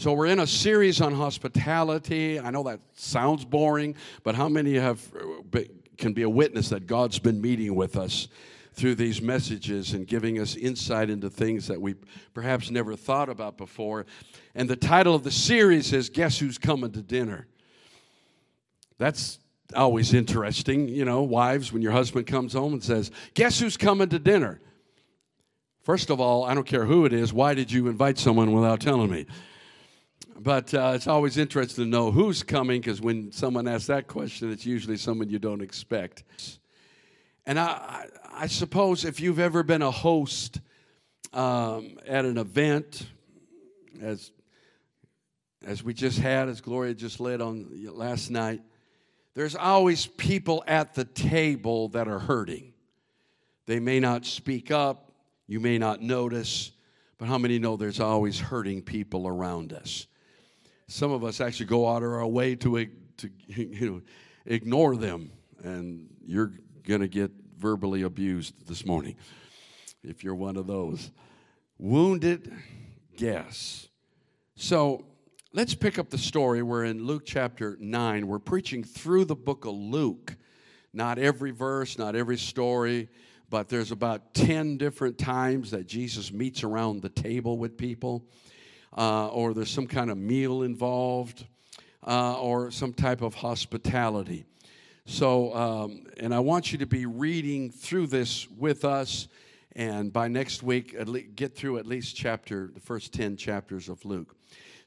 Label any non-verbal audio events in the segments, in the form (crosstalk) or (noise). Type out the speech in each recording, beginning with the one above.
So, we're in a series on hospitality. I know that sounds boring, but how many have uh, can be a witness that God's been meeting with us through these messages and giving us insight into things that we perhaps never thought about before? And the title of the series is Guess Who's Coming to Dinner? That's always interesting, you know, wives, when your husband comes home and says, Guess who's coming to dinner? First of all, I don't care who it is, why did you invite someone without telling me? But uh, it's always interesting to know who's coming because when someone asks that question, it's usually someone you don't expect. And I, I suppose if you've ever been a host um, at an event, as as we just had, as Gloria just led on last night, there's always people at the table that are hurting. They may not speak up, you may not notice, but how many know there's always hurting people around us? Some of us actually go out of our way to, to you know, ignore them, and you're going to get verbally abused this morning if you're one of those. Wounded guess. So let's pick up the story. We're in Luke chapter 9. We're preaching through the book of Luke. Not every verse, not every story, but there's about 10 different times that Jesus meets around the table with people uh, or there's some kind of meal involved, uh, or some type of hospitality. So, um, and I want you to be reading through this with us, and by next week, get through at least chapter, the first 10 chapters of Luke.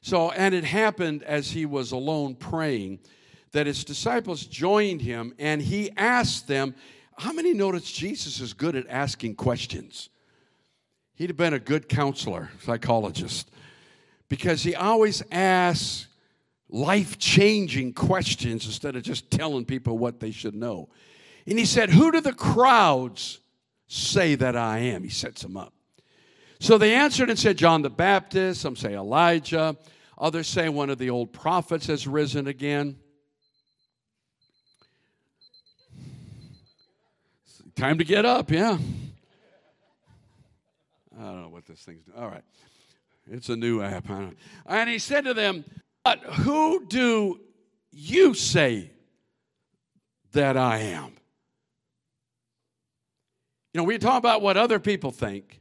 So, and it happened as he was alone praying that his disciples joined him, and he asked them, How many notice Jesus is good at asking questions? He'd have been a good counselor, psychologist because he always asks life changing questions instead of just telling people what they should know. And he said, Who do the crowds say that I am? He sets them up. So they answered and said, John the Baptist. Some say Elijah. Others say one of the old prophets has risen again. Time to get up, yeah. I don't know what this thing's doing. All right. It's a new app. And he said to them, But who do you say that I am? You know, we talk about what other people think.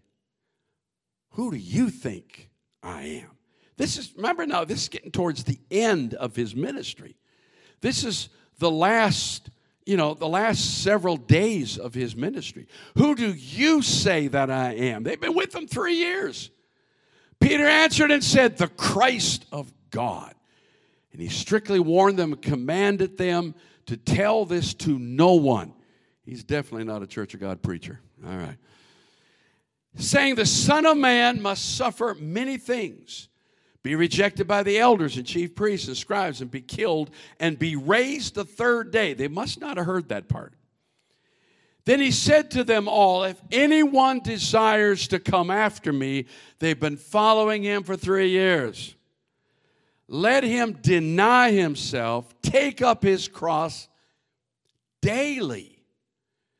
Who do you think I am? This is, remember now, this is getting towards the end of his ministry. This is the last, you know, the last several days of his ministry. Who do you say that I am? They've been with him three years. Peter answered and said, The Christ of God. And he strictly warned them, commanded them to tell this to no one. He's definitely not a Church of God preacher. All right. Saying, The Son of Man must suffer many things, be rejected by the elders and chief priests and scribes, and be killed, and be raised the third day. They must not have heard that part. Then he said to them all, If anyone desires to come after me, they've been following him for three years. Let him deny himself, take up his cross daily.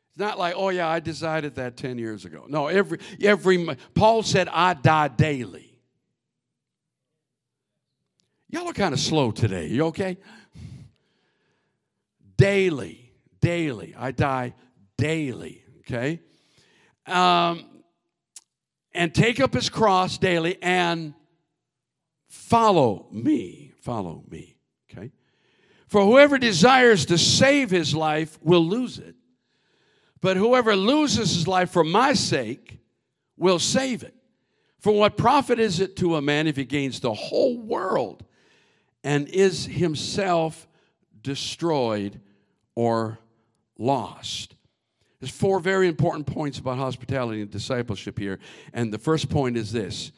It's not like, oh yeah, I decided that 10 years ago. No, every every Paul said, I die daily. Y'all are kind of slow today. You okay? Daily, daily. I die daily, okay? Um, and take up his cross daily and follow me. Follow me, okay? For whoever desires to save his life will lose it. But whoever loses his life for my sake will save it. For what profit is it to a man if he gains the whole world and is himself destroyed or lost? There's four very important points about hospitality and discipleship here. And the first point is this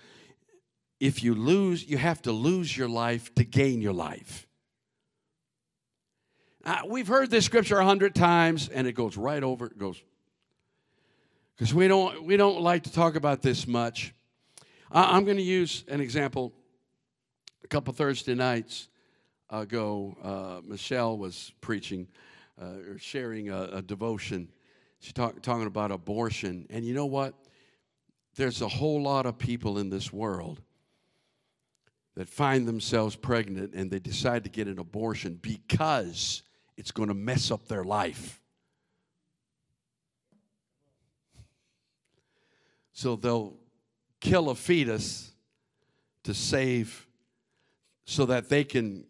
if you lose, you have to lose your life to gain your life. Uh, we've heard this scripture a hundred times, and it goes right over. It goes because we don't we don't like to talk about this much. I'm going to use an example. A couple Thursday nights ago, uh, Michelle was preaching uh, or sharing a, a devotion She's talk, talking about abortion. And you know what? There's a whole lot of people in this world that find themselves pregnant and they decide to get an abortion because it's going to mess up their life. So they'll kill a fetus to save so that they can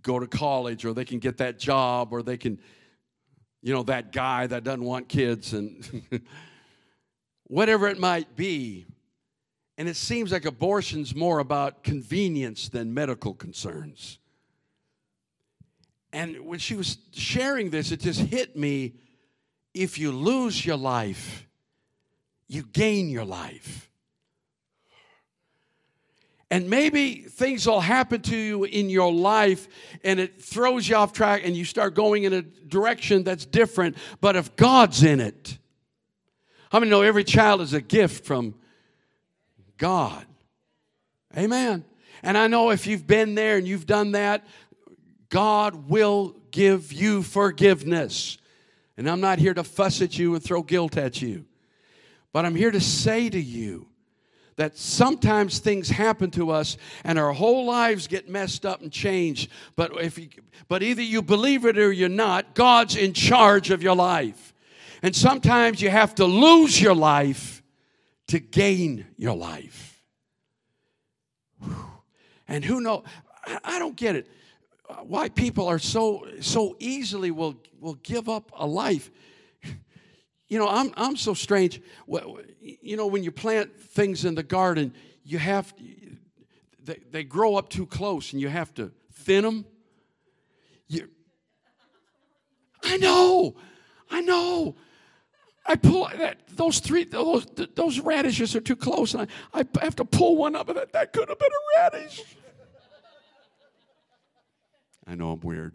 go to college or they can get that job or they can you know that guy that doesn't want kids and (laughs) whatever it might be. And it seems like abortion's more about convenience than medical concerns. And when she was sharing this it just hit me if you lose your life you gain your life and maybe things will happen to you in your life and it throws you off track and you start going in a direction that's different. But if God's in it, how many know every child is a gift from God? Amen. And I know if you've been there and you've done that, God will give you forgiveness. And I'm not here to fuss at you and throw guilt at you, but I'm here to say to you that sometimes things happen to us and our whole lives get messed up and changed. But if you, but either you believe it or you're not, God's in charge of your life. And sometimes you have to lose your life to gain your life. And who know? I don't get it. Why people are so so easily will will give up a life. You know, I'm I'm so strange you know, when you plant things in the garden, you have they, they grow up too close and you have to thin them. You, I know, I know. I pull that those three those those radishes are too close, and I, I have to pull one up, and that, that could have been a radish. I know I'm weird.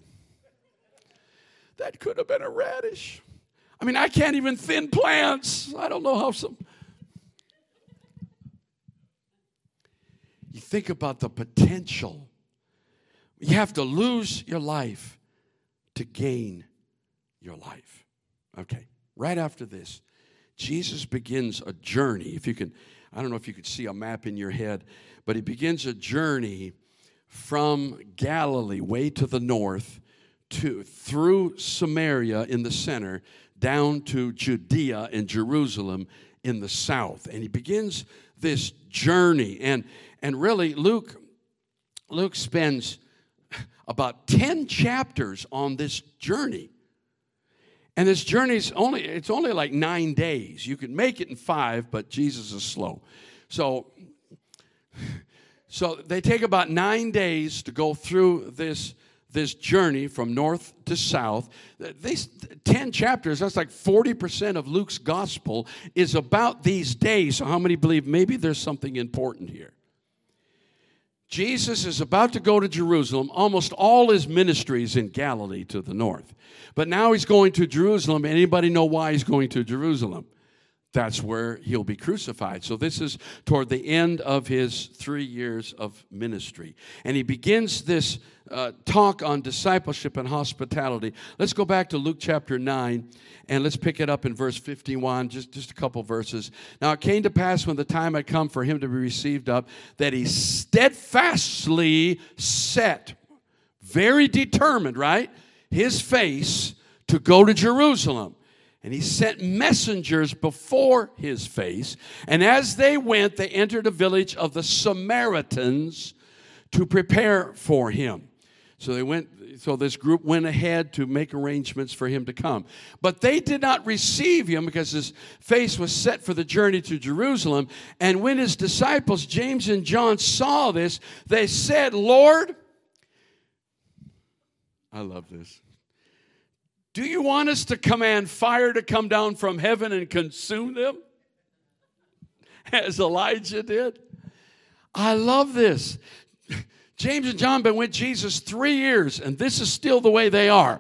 That could have been a radish. I mean, I can't even thin plants. I don't know how some. You think about the potential. You have to lose your life to gain your life. Okay, right after this, Jesus begins a journey. If you can, I don't know if you could see a map in your head, but he begins a journey from Galilee, way to the north, to through Samaria in the center, down to Judea and Jerusalem in the south. And he begins this journey. And and really, Luke, Luke spends about 10 chapters on this journey. And this journey is only, it's only like nine days. You can make it in five, but Jesus is slow. So, so they take about nine days to go through this, this journey from north to south. These 10 chapters, that's like 40% of Luke's gospel, is about these days. So, how many believe maybe there's something important here? Jesus is about to go to Jerusalem. Almost all his ministry is in Galilee to the north. But now he's going to Jerusalem. Anybody know why he's going to Jerusalem? That's where he'll be crucified. So, this is toward the end of his three years of ministry. And he begins this uh, talk on discipleship and hospitality. Let's go back to Luke chapter 9 and let's pick it up in verse 51, just, just a couple verses. Now it came to pass when the time had come for him to be received up that he steadfastly set, very determined, right? His face to go to Jerusalem. And he sent messengers before his face. And as they went, they entered a village of the Samaritans to prepare for him. So they went so this group went ahead to make arrangements for him to come. But they did not receive him because his face was set for the journey to Jerusalem. And when his disciples James and John saw this, they said, "Lord, I love this. Do you want us to command fire to come down from heaven and consume them? As Elijah did? I love this. James and John been with Jesus three years, and this is still the way they are.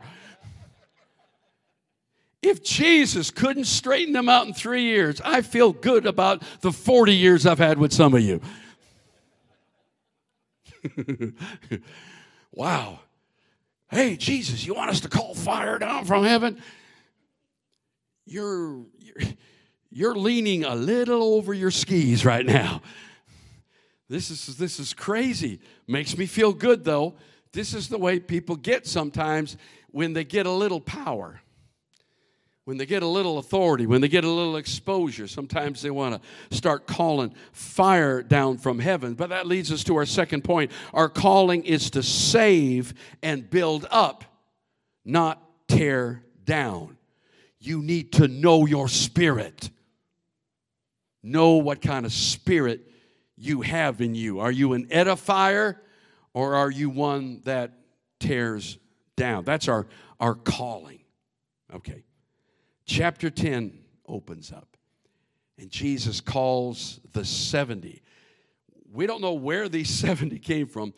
If Jesus couldn't straighten them out in three years, I feel good about the 40 years I've had with some of you. (laughs) wow. Hey, Jesus, you want us to call fire down from heaven? You're, you're, leaning a little over your skis right now. This is, this is crazy. Makes me feel good, though. This is the way people get sometimes when they get a little power, when they get a little authority, when they get a little exposure. Sometimes they want to start calling fire down from heaven. But that leads us to our second point. Our calling is to save and build up, not tear down. You need to know your spirit. Know what kind of spirit you have in you. Are you an edifier or are you one that tears down? That's our, our calling. Okay. Chapter 10 opens up, and Jesus calls the 70. We don't know where these (laughs) 70 came from,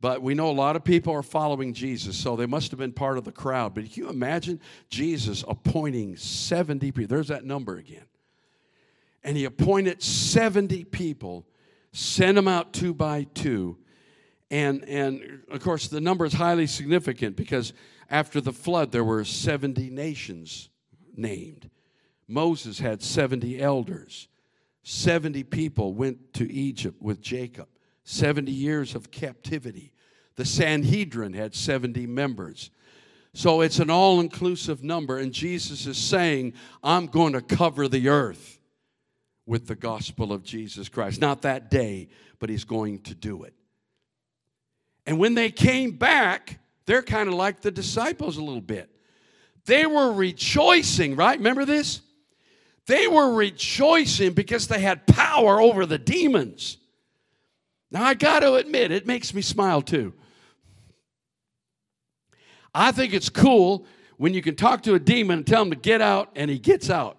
but we know a lot of people are following Jesus, so they must have been part of the crowd. But can you imagine Jesus appointing 70 people? There's that number again. And he appointed 70 people, sent them out two by two. And, and of course, the number is highly significant because after the flood, there were 70 nations named. Moses had 70 elders. 70 people went to Egypt with Jacob. 70 years of captivity. The Sanhedrin had 70 members. So it's an all inclusive number, and Jesus is saying, I'm going to cover the earth with the gospel of Jesus Christ. Not that day, but he's going to do it. And when they came back, they're kind of like the disciples a little bit. They were rejoicing, right? Remember this? They were rejoicing because they had power over the demons. Now, I got to admit, it makes me smile too. I think it's cool when you can talk to a demon and tell him to get out and he gets out.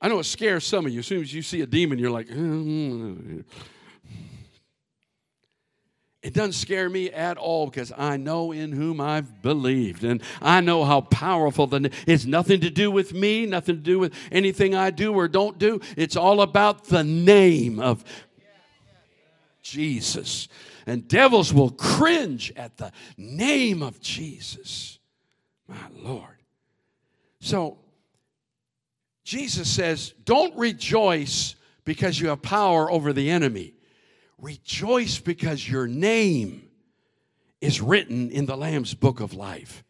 I know it scares some of you. As soon as you see a demon, you're like, mm. mm, mm, mm. It doesn't scare me at all because I know in whom I've believed. And I know how powerful the it's nothing to do with me, nothing to do with anything I do or don't do. It's all about the name of Jesus. And devils will cringe at the name of Jesus. My Lord. So Jesus says, Don't rejoice because you have power over the enemy. Rejoice because your name is written in the Lamb's book of life.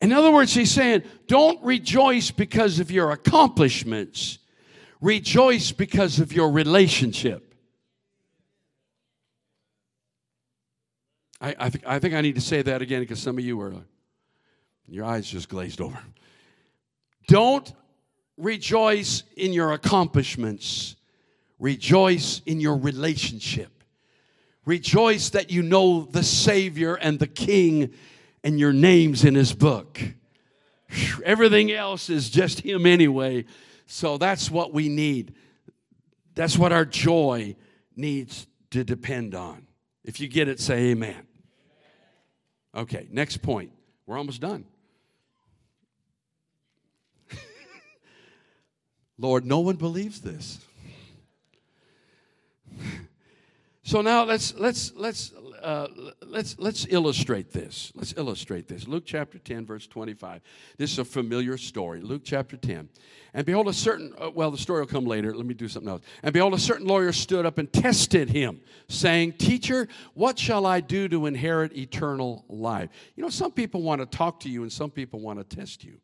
In other words, he's saying, don't rejoice because of your accomplishments, rejoice because of your relationship. I, I, th- I think I need to say that again because some of you are, your eyes just glazed over. Don't rejoice in your accomplishments, Rejoice in your relationship. Rejoice that you know the Savior and the King and your name's in His book. Everything else is just Him anyway. So that's what we need. That's what our joy needs to depend on. If you get it, say amen. Okay, next point. We're almost done. (laughs) Lord, no one believes this. So now let's let's let's uh, let's let's illustrate this. Let's illustrate this. Luke chapter ten, verse twenty-five. This is a familiar story. Luke chapter ten. And behold, a certain uh, well, the story will come later. Let me do something else. And behold, a certain lawyer stood up and tested him, saying, "Teacher, what shall I do to inherit eternal life?" You know, some people want to talk to you, and some people want to test you.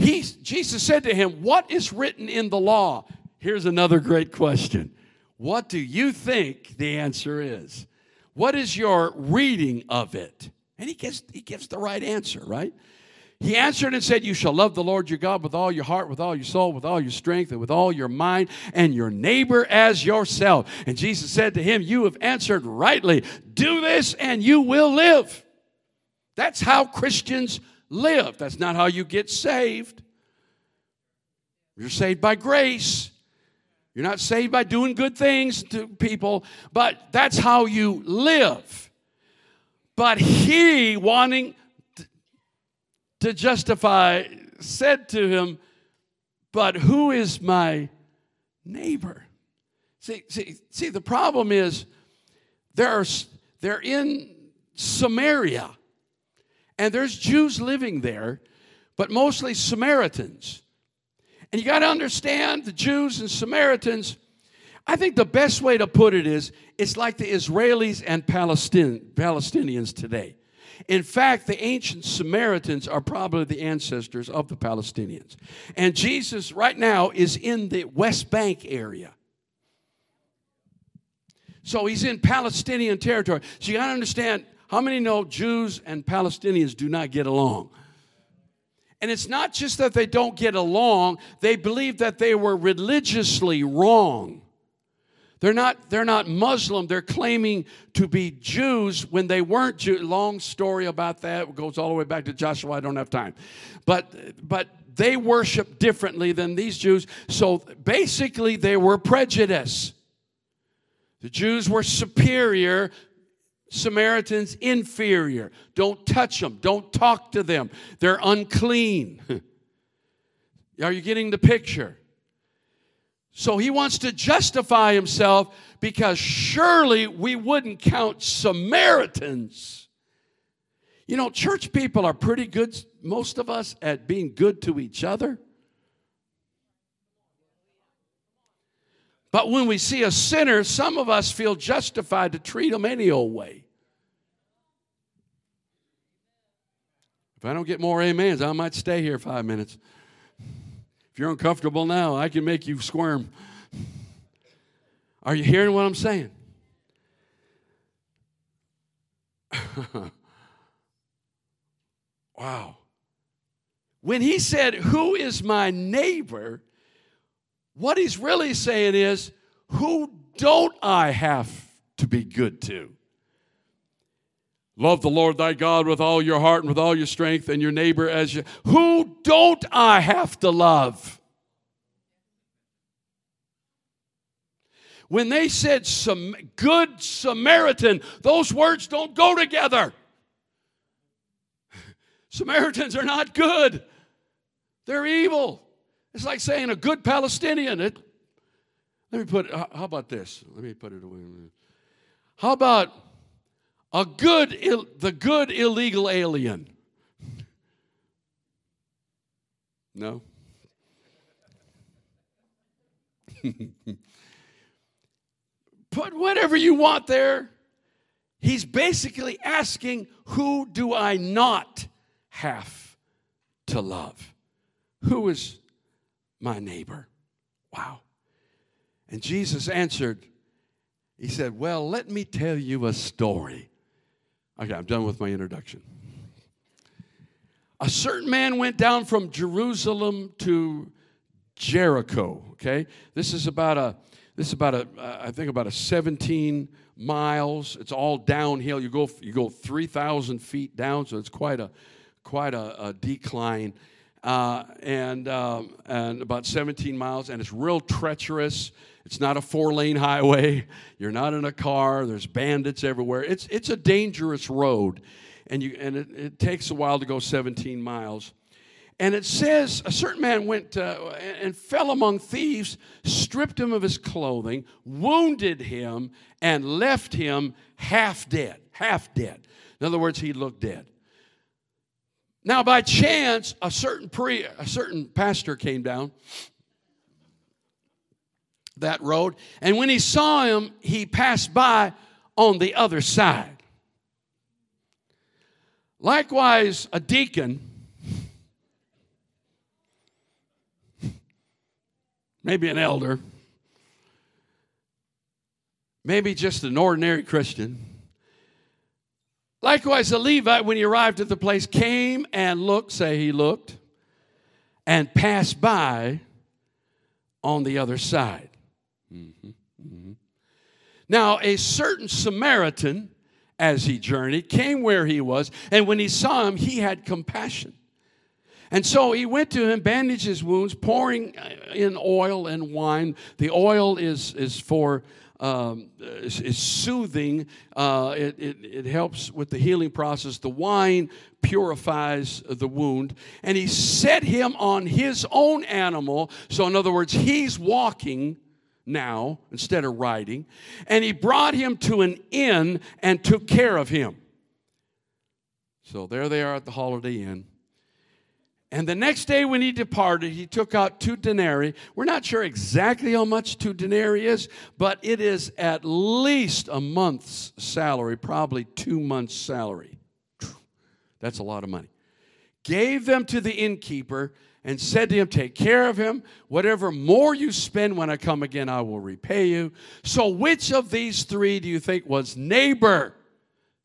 He, Jesus said to him, What is written in the law? Here's another great question What do you think the answer is? What is your reading of it? And he gives, he gives the right answer, right? He answered and said, You shall love the Lord your God with all your heart, with all your soul, with all your strength, and with all your mind, and your neighbor as yourself. And Jesus said to him, You have answered rightly. Do this and you will live. That's how Christians live. That's not how you get saved. You're saved by grace. You're not saved by doing good things to people, but that's how you live. But he, wanting to justify, said to him, But who is my neighbor? See, see, see the problem is they're, they're in Samaria, and there's Jews living there, but mostly Samaritans. And you got to understand the Jews and Samaritans. I think the best way to put it is it's like the Israelis and Palestine, Palestinians today. In fact, the ancient Samaritans are probably the ancestors of the Palestinians. And Jesus, right now, is in the West Bank area. So he's in Palestinian territory. So you got to understand how many know Jews and Palestinians do not get along? And it's not just that they don't get along, they believe that they were religiously wrong. They're not, they're not Muslim. They're claiming to be Jews when they weren't Jews. Long story about that. It goes all the way back to Joshua. I don't have time. But, but they worship differently than these Jews. So basically, they were prejudiced. The Jews were superior, Samaritans inferior. Don't touch them, don't talk to them. They're unclean. (laughs) Are you getting the picture? So he wants to justify himself because surely we wouldn't count Samaritans. You know, church people are pretty good, most of us, at being good to each other. But when we see a sinner, some of us feel justified to treat them any old way. If I don't get more amens, I might stay here five minutes. If you're uncomfortable now, I can make you squirm. Are you hearing what I'm saying? (laughs) wow. When he said, Who is my neighbor? What he's really saying is, Who don't I have to be good to? Love the Lord thy God with all your heart and with all your strength, and your neighbor as you. Who don't I have to love? When they said some good Samaritan, those words don't go together. (laughs) Samaritans are not good, they're evil. It's like saying a good Palestinian. It, let me put, how about this? Let me put it away. How about a good, the good illegal alien. No? (laughs) Put whatever you want there. He's basically asking, Who do I not have to love? Who is my neighbor? Wow. And Jesus answered, He said, Well, let me tell you a story. Okay, I'm done with my introduction. A certain man went down from Jerusalem to Jericho. Okay, this is about a this is about a uh, I think about a 17 miles. It's all downhill. You go you go 3,000 feet down, so it's quite a quite a, a decline. Uh, and um, and about 17 miles, and it's real treacherous. It's not a four lane highway. (laughs) You're not in a car. There's bandits everywhere. It's, it's a dangerous road. And, you, and it, it takes a while to go 17 miles. And it says a certain man went uh, and fell among thieves, stripped him of his clothing, wounded him, and left him half dead. Half dead. In other words, he looked dead. Now, by chance, a certain pre, a certain pastor came down that road. And when he saw him, he passed by on the other side. Likewise, a deacon, maybe an elder, maybe just an ordinary Christian. Likewise, the Levite, when he arrived at the place, came and looked, say he looked, and passed by on the other side. Mm-hmm, mm-hmm. Now, a certain Samaritan, as he journeyed, came where he was, and when he saw him, he had compassion. And so he went to him, bandaged his wounds, pouring in oil and wine. The oil is, is for um, is, soothing. Uh, it, it, it, helps with the healing process. The wine purifies the wound. And he set him on his own animal. So, in other words, he's walking now instead of riding. And he brought him to an inn and took care of him. So there they are at the Holiday Inn. And the next day when he departed, he took out two denarii. We're not sure exactly how much two denarii is, but it is at least a month's salary, probably two months' salary. That's a lot of money. Gave them to the innkeeper and said to him, Take care of him. Whatever more you spend when I come again, I will repay you. So, which of these three do you think was neighbor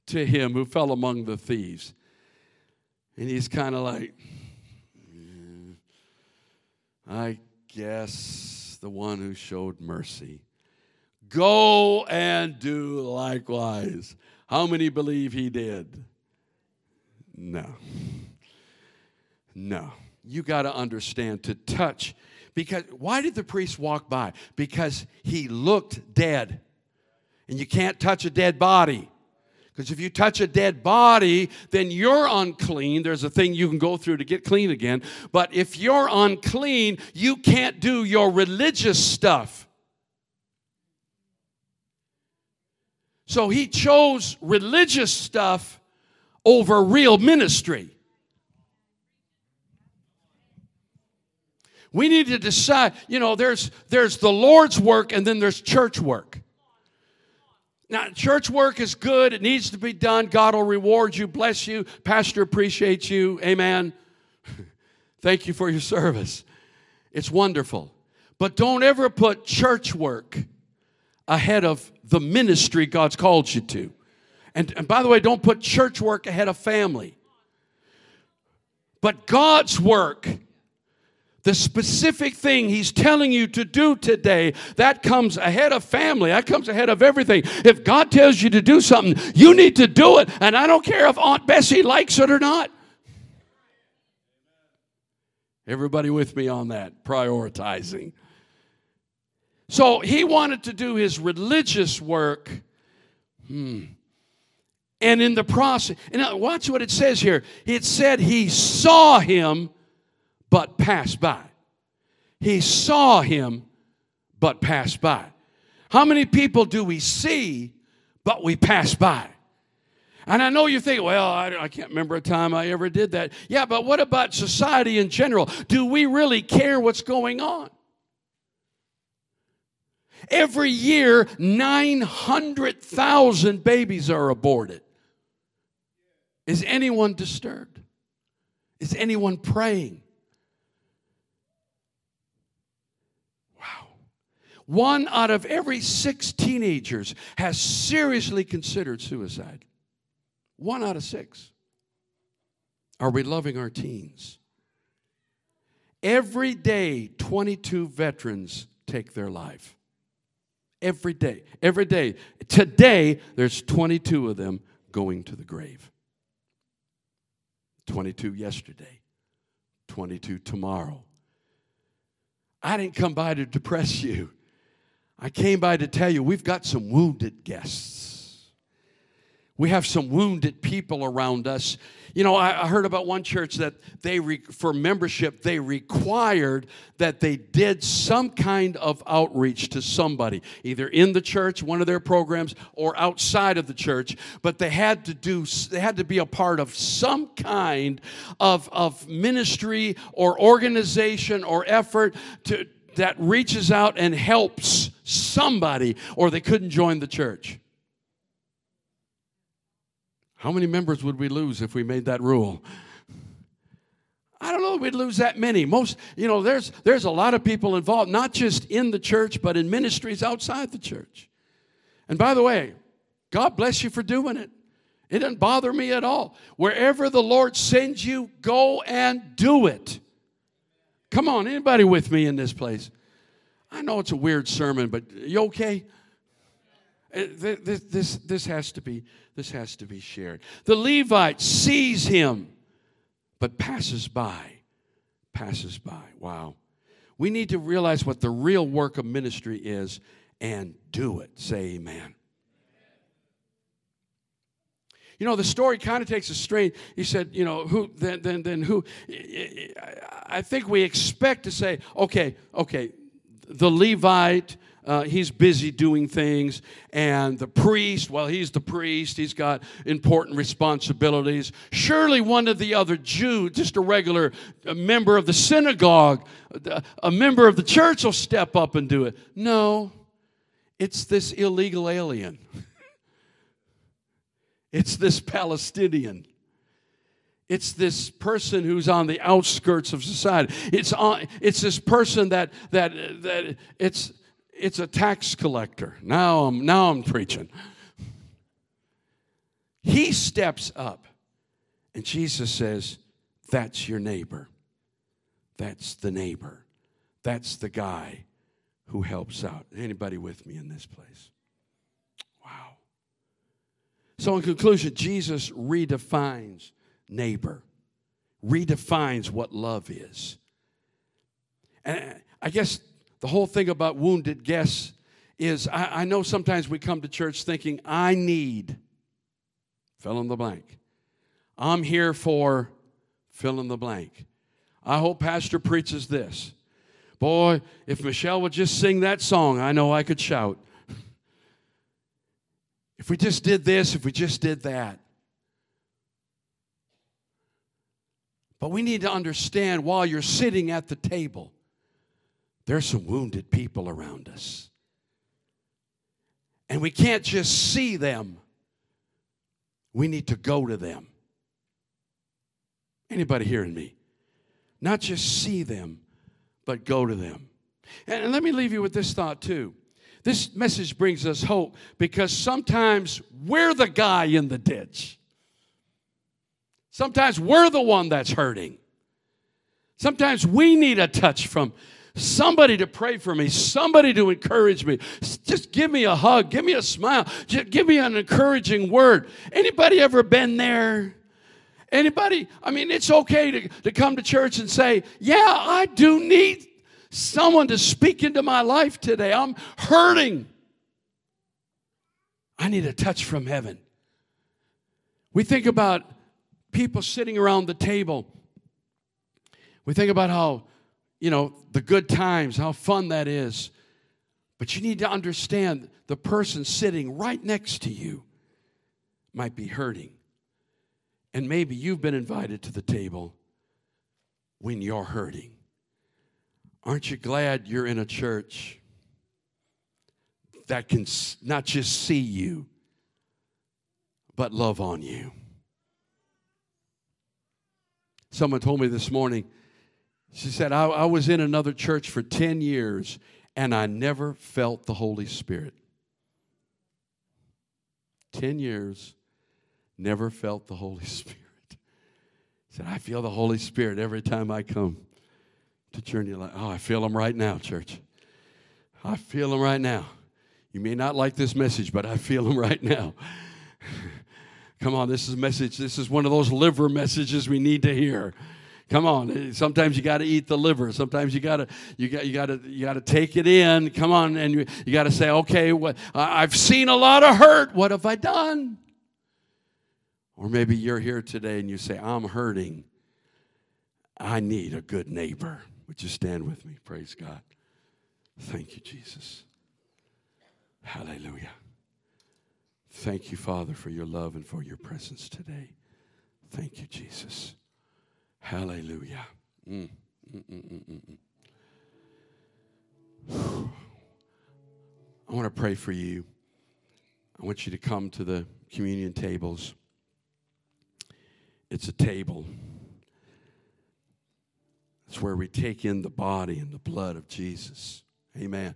to him who fell among the thieves? And he's kind of like, I guess the one who showed mercy. Go and do likewise. How many believe he did? No. No. You got to understand to touch. Because why did the priest walk by? Because he looked dead. And you can't touch a dead body. Because if you touch a dead body, then you're unclean. There's a thing you can go through to get clean again. But if you're unclean, you can't do your religious stuff. So he chose religious stuff over real ministry. We need to decide, you know, there's there's the Lord's work and then there's church work. Now, church work is good. It needs to be done. God will reward you, bless you. Pastor appreciates you. Amen. (laughs) Thank you for your service. It's wonderful. But don't ever put church work ahead of the ministry God's called you to. And, and by the way, don't put church work ahead of family. But God's work the specific thing he's telling you to do today, that comes ahead of family. That comes ahead of everything. If God tells you to do something, you need to do it. And I don't care if Aunt Bessie likes it or not. Everybody with me on that? Prioritizing. So he wanted to do his religious work. Hmm. And in the process, and watch what it says here. It said he saw him but passed by. He saw him, but passed by. How many people do we see, but we pass by? And I know you think, well, I, I, can't remember a time I ever did that. Yeah, but what about society in general? Do we really care what's going on? Every year, 900,000 babies are aborted. Is anyone disturbed? Is anyone praying? One out of every six teenagers has seriously considered suicide. One out of six. Are we loving our teens? Every day, 22 veterans take their life. Every day. Every day. Today, there's 22 of them going to the grave. 22 yesterday, 22 tomorrow. I didn't come by to depress you. I came by to tell you we've got some wounded guests. We have some wounded people around us. You know, I, I heard about one church that they, re, for membership, they required that they did some kind of outreach to somebody, either in the church, one of their programs, or outside of the church. But they had to do, they had to be a part of some kind of, of ministry or organization or effort to, that reaches out and helps somebody, or they couldn't join the church. How many members would we lose if we made that rule? I don't know we'd lose that many. Most, you know, there's there's a lot of people involved, not just in the church, but in ministries outside the church. And by the way, God bless you for doing it. It doesn't bother me at all. Wherever the Lord sends you, go and do it. Come on, anybody with me in this place? I know it's a weird sermon, but you okay? Uh, this, this, this, has to be, this has to be shared. The Levite sees him, but passes by. Passes by. Wow. We need to realize what the real work of ministry is and do it. Say amen. You know, the story kind of takes a strain. He said, you know, who then then then who I think we expect to say, okay, okay, the Levite uh, he's busy doing things. And the priest, well, he's the priest, he's got important responsibilities. Surely one of the other Jews, just a regular a member of the synagogue, a member of the church will step up and do it. No, it's this illegal alien. (laughs) it's this Palestinian. It's this person who's on the outskirts of society. It's, on, it's this person that, that, that it's, it's a tax collector. Now I'm, now I'm preaching. He steps up, and Jesus says, That's your neighbor. That's the neighbor. That's the guy who helps out. Anybody with me in this place? So, in conclusion, Jesus redefines neighbor, redefines what love is. And I guess the whole thing about wounded guests is I, I know sometimes we come to church thinking, I need, fill in the blank. I'm here for fill in the blank. I hope Pastor preaches this. Boy, if Michelle would just sing that song, I know I could shout. If we just did this, if we just did that. But we need to understand while you're sitting at the table, there's some wounded people around us. And we can't just see them. We need to go to them. Anybody hearing me? Not just see them, but go to them. And let me leave you with this thought too. This message brings us hope because sometimes we're the guy in the ditch. Sometimes we're the one that's hurting. Sometimes we need a touch from somebody to pray for me, somebody to encourage me. Just give me a hug, give me a smile, just give me an encouraging word. Anybody ever been there? Anybody? I mean, it's okay to, to come to church and say, Yeah, I do need someone to speak into my life today. I'm hurting. I need a touch from heaven. We think about people sitting around the table. We think about how, you know, the good times, how fun that is. But you need to understand the person sitting right next to you might be hurting. And maybe you've been invited to the table when you're hurting. Aren't you glad you're in a church that can not just see you, but love on you? Someone told me this morning, she said, I, I was in another church for 10 years and I never felt the Holy Spirit. 10 years, never felt the Holy (laughs) Spirit. said, I feel the Holy Spirit every time I come to Journey Life. Oh, I feel them right now, church. I feel them right now. You may not like this message, but I feel them right now. (laughs) Come on, this is a message. This is one of those liver messages we need to hear. Come on. Eh, sometimes you got to eat the liver. Sometimes you got to you got you got to you got to take it in. Come on, and you, you got to say, okay, what, I've seen a lot of hurt. What have I done? Or maybe you're here today and you say, I'm hurting. I need a good neighbor. Would you stand with me? Praise God. Thank you, Jesus. Hallelujah. Thank you, Father, for your love and for your presence today. Thank you, Jesus. Hallelujah. Mm, mm, mm, I want to pray for you. I want you to come to the communion tables. It's a table. It's where we take in the body and the blood of Jesus. Amen.